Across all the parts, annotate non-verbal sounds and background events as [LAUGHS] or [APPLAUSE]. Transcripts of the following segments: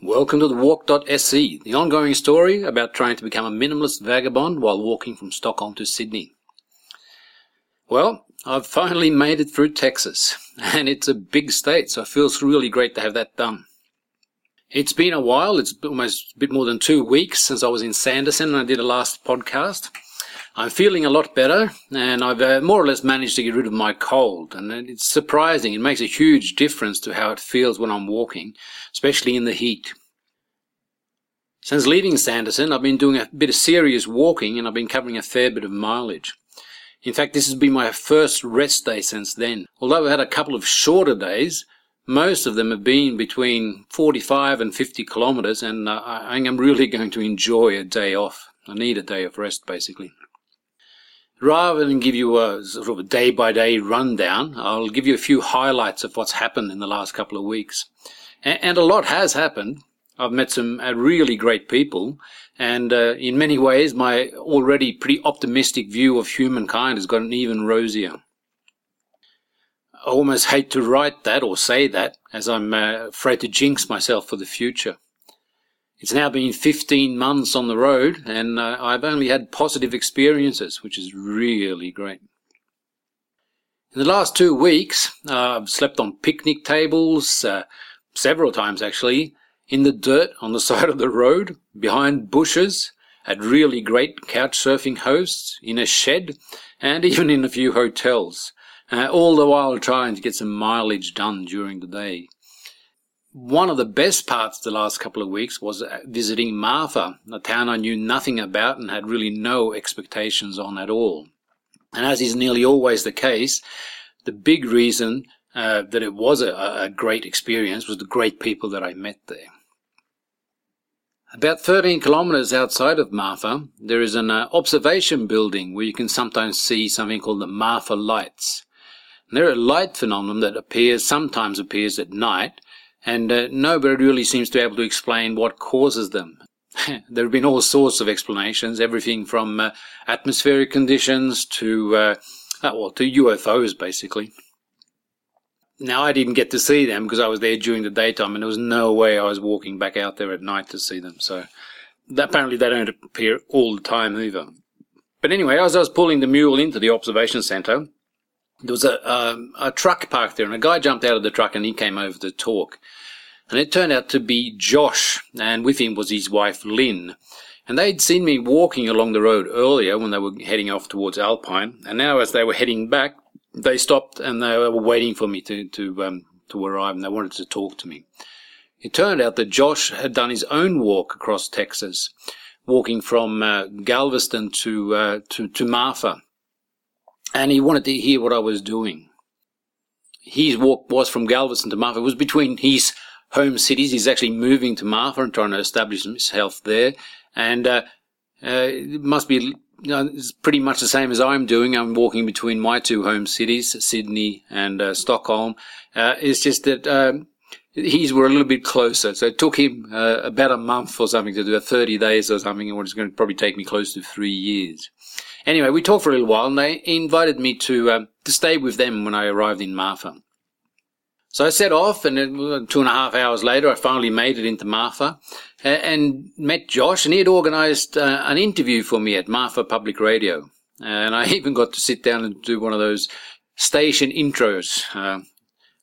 Welcome to the Walk.se, the ongoing story about trying to become a minimalist vagabond while walking from Stockholm to Sydney. Well, I've finally made it through Texas, [LAUGHS] and it's a big state, so it feels really great to have that done. It's been a while, it's almost a bit more than two weeks since I was in Sanderson and I did a last podcast. I'm feeling a lot better, and I've uh, more or less managed to get rid of my cold. And it's surprising. It makes a huge difference to how it feels when I'm walking, especially in the heat. Since leaving Sanderson, I've been doing a bit of serious walking, and I've been covering a fair bit of mileage. In fact, this has been my first rest day since then. Although I've had a couple of shorter days, most of them have been between 45 and 50 kilometers, and uh, I am really [LAUGHS] going to enjoy a day off. I need a day of rest, basically. Rather than give you a sort of a day by day rundown, I'll give you a few highlights of what's happened in the last couple of weeks. And a lot has happened. I've met some uh, really great people, and uh, in many ways, my already pretty optimistic view of humankind has gotten even rosier. I almost hate to write that or say that, as I'm uh, afraid to jinx myself for the future. It's now been 15 months on the road, and uh, I've only had positive experiences, which is really great. In the last two weeks, uh, I've slept on picnic tables, uh, several times actually, in the dirt on the [LAUGHS] side of the road, behind bushes, at really great couch surfing hosts, in a shed, and [LAUGHS] even in a few hotels, uh, all the while trying to get some mileage done during the day one of the best parts the last couple of weeks was uh, visiting Marfa, a town I knew nothing about and had really no expectations on at all. And as is nearly always the case, the big reason uh, that it was a, a, great experience was the great people that I met there. About 13 kilometers outside of Marfa, there is an uh, observation building where you can sometimes see something called the Marfa lights. And they're a light phenomenon that appears, sometimes appears at night, and uh, nobody really seems to be able to explain what causes them. [LAUGHS] there have been all sorts of explanations, everything from uh, atmospheric conditions to, uh, uh well, to UFOs, basically. Now, I didn't get to see them because I was there during the daytime, and there was no way I was walking back out there at night to see them. So, apparently, they don't appear all the time either. But anyway, as I was pulling the mule into the observation centre, there was a, um, a truck parked there, and a guy jumped out of the truck and he came over to talk. And it turned out to be Josh, and with him was his wife Lynn. And they'd seen me walking along the road earlier when they were heading off towards Alpine, and now as they were heading back, they stopped and they were waiting for me to to um, to arrive, and they wanted to talk to me. It turned out that Josh had done his own walk across Texas, walking from uh, Galveston to uh, to to Marfa, and he wanted to hear what I was doing. His walk was from Galveston to Marfa. It was between his home cities. He's actually moving to Marfa and trying to establish himself there. And uh, uh, it must be you know, pretty much the same as I'm doing. I'm walking between my two home cities, Sydney and uh, Stockholm. Uh, it's just that um, his were a little bit closer. So it took him uh, about a month or something to do, 30 days or something, and it's going to probably take me close to three years. Anyway, we talked for a little while, and they invited me to um, to stay with them when I arrived in Marfa. So I set off, and two and a half hours later, I finally made it into Marfa and met Josh, and he had organised uh, an interview for me at Marfa Public Radio, and I [LAUGHS] even got to sit down and do one of those station intros. Uh,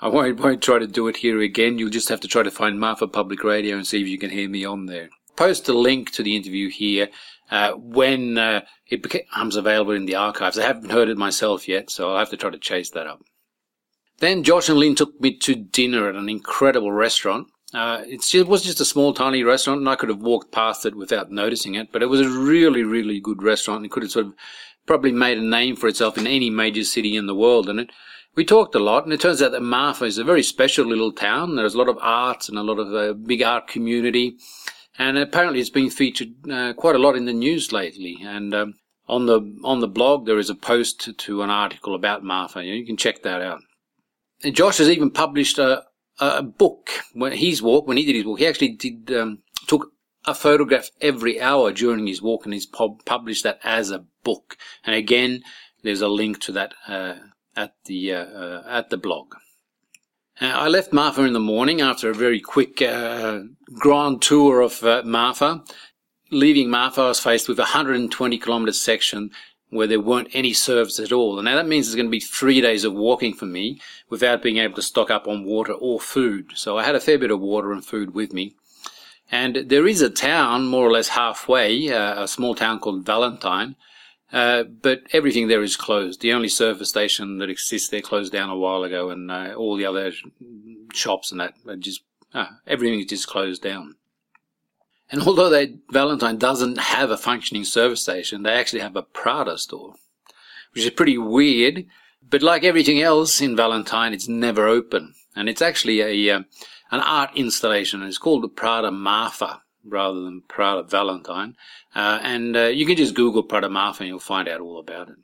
I won't, won't try to do it here again. You'll just have to try to find Marfa Public Radio and see if you can hear me on there. Post a link to the interview here uh, when uh, it becomes available in the archives. I haven't heard it myself yet, so I'll have to try to chase that up. Then Josh and Lynn took me to dinner at an incredible restaurant. Uh, it was just a small, tiny restaurant, and I could have walked past it without noticing it. But it was a really, really good restaurant. It could have sort of probably made a name for itself in any major city in the world, and it we talked a lot, and it turns out that Marfa is a very special little town. There's a lot of arts and a lot of uh, big art community, and apparently it's been featured uh, quite a lot in the news lately. And um, on the on the blog there is a post to, an article about Marfa. You, know, you can check that out. And Josh has even published a a book when his walk when he did his walk. He actually did um, took a photograph every hour during his walk, and he's pub- published that as a book. And again, there's a link to that uh, at the uh, uh, at the blog. Uh, I left Marfa in the morning after a very quick uh, grand tour of uh, Marfa. Leaving Marfa, I was faced with a 120 kilometre section where there weren't any service at all. And now that means it's going to be three days of walking for me without being able to stock up on water or food. So I had a fair bit of water and food with me. And there is a town more or less halfway, uh, a small town called Valentine, uh, but everything there is closed. The only service station that exists there closed down a while ago, and uh, all the other shops and that are just uh, everything is just closed down. And although they, Valentine doesn't have a functioning service station, they actually have a Prada store, which is pretty weird. But like everything else in Valentine, it's never open, and it's actually a uh, an art installation. It's called the Prada Marfa rather than Prada Valentine. Uh, and uh, you can just Google Prada Marfa and you'll find out all about it.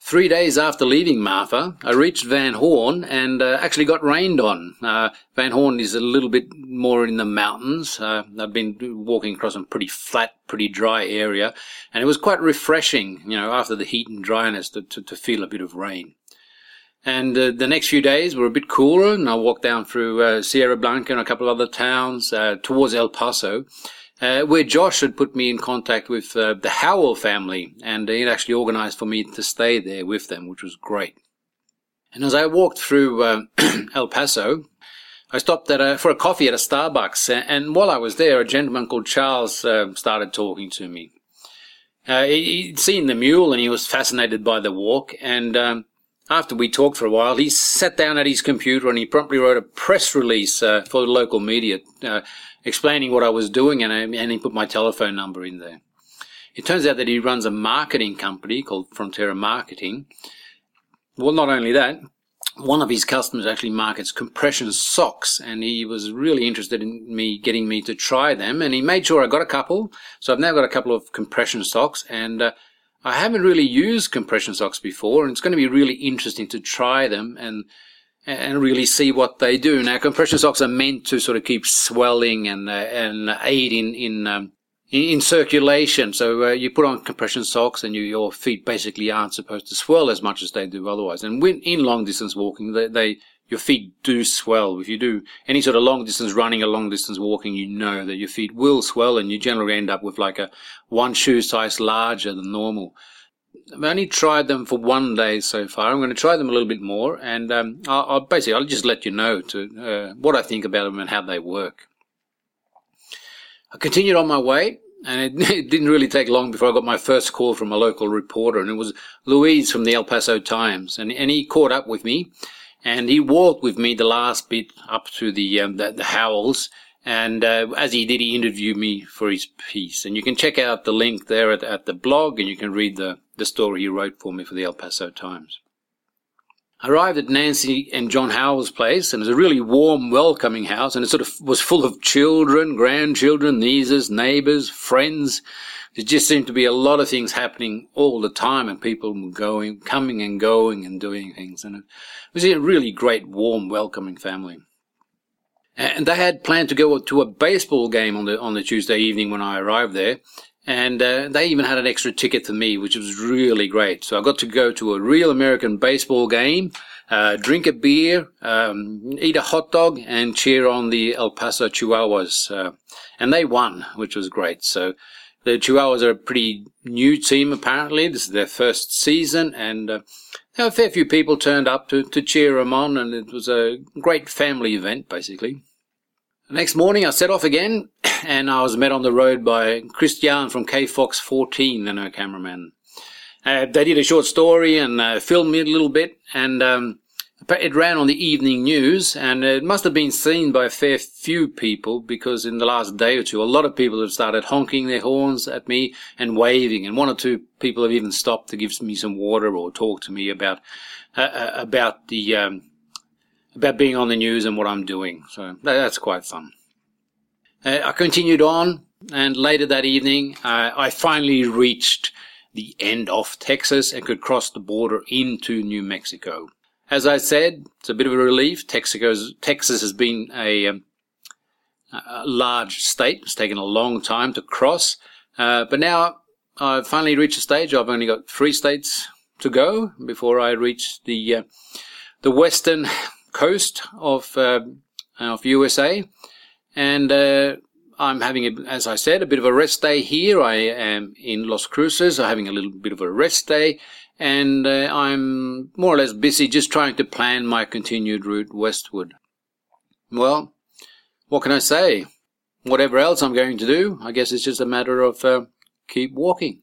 Three days after leaving Marfa, I reached Van Horn and uh, actually got rained on. Uh, Van Horn is a little bit more in the mountains. Uh, I've been walking across a pretty flat, pretty dry area, and it was quite refreshing, you know, after the heat and dryness to, to, to feel a bit of rain. And uh, the next few days were a bit cooler, and I walked down through uh, Sierra Blanca and a couple of other towns uh, towards El Paso, uh, where Josh had put me in contact with uh, the Howell family, and he actually organized for me to stay there with them, which was great. And as I walked through uh, [CLEARS THROAT] El Paso, I stopped at a, for a coffee at a Starbucks, and while I was there, a gentleman called Charles started talking to me. he'd seen the mule, and he was fascinated by the walk, and um, after we talked for a while, he sat down at his computer and he promptly wrote a press release uh, for the local media uh, explaining what I was doing and, uh, and he put my telephone number in there. It turns out that he runs a marketing company called Frontera Marketing. Well, not only that, one of his customers actually markets compression socks and he was really interested in me getting me to try them and he made sure I got a couple. So I've now got a couple of compression socks and uh, I haven't really used compression socks before, and it's going to be really interesting to try them and and really see what they do. Now, compression socks are meant to sort of keep swelling and uh, and aid in in um, in, circulation. So uh, you put on compression socks, and you, your feet basically aren't supposed to swell as much as they do otherwise. And when in long distance walking, they, they your feet do swell. If you do any sort of long distance running or long distance walking, you know that your feet will swell and you generally end up with like a one shoe size larger than normal. I've only tried them for one day so far. I'm going to try them a little bit more and um, I'll, I'll, basically I'll just let you know to uh, what I think about them and how they work. I continued on my way and it, [LAUGHS] it, didn't really take long before I got my first call from a local reporter, and it was Luis from the El Paso Times, and, and he caught up with me, and he walked with me the last bit up to the um, the, the, Howells. And uh, as he did, he interviewed me for his piece. And you can check out the link there at, at the blog, and you can read the, the story he wrote for me for the El Paso Times. Arrived at Nancy and John Howell's place, and it was a really warm, welcoming house, and it sort of was full of children, grandchildren, nieces, neighbors, friends, there just seemed to be a lot of things happening all the time and people were going, coming and going and doing things. And it was a really great, warm, welcoming family. And they had planned to go to a baseball game on the, on the Tuesday evening when I arrived there. And uh, they even had an extra ticket for me, which was really great. So I got to go to a real American baseball game, uh, drink a beer, um, eat a hot dog, and cheer on the El Paso Chihuahuas. Uh, and they won, which was great. So the Chihuahuas are a pretty new team, apparently. This is their first season, and uh, a fair few people turned up to, to cheer them on, and it was a great family event, basically. The next morning, I set off again, [CLEARS THROAT] and I was met on the road by Christian from KFOX 14 and her cameraman. Uh, they did a short story and uh, filmed me a little bit, and um, it ran on the evening news, and it must have been seen by a fair few people because in the last day or two, a lot of people have started honking their horns at me and waving, and one or two people have even stopped to give me some water or talk to me about uh, uh about the um, about being on the news and what I'm doing. So that's quite fun. Uh, I continued on, and later that evening, uh, I finally reached the end of Texas and could cross the border into New Mexico. As I said, it's a bit of a relief. Texas has been a, um, a large state. It's taken a long time to cross. Uh, but now I've finally reached a stage. I've only got three states to go before I reach the uh, the western coast of uh, of USA, and uh, I'm having, a, as I said, a bit of a rest day here. I am in Las Cruces. I'm having a little bit of a rest day, and uh, I'm more or less busy just trying to plan my continued route westward. Well, what can I say? Whatever else I'm going to do, I guess it's just a matter of uh, keep walking.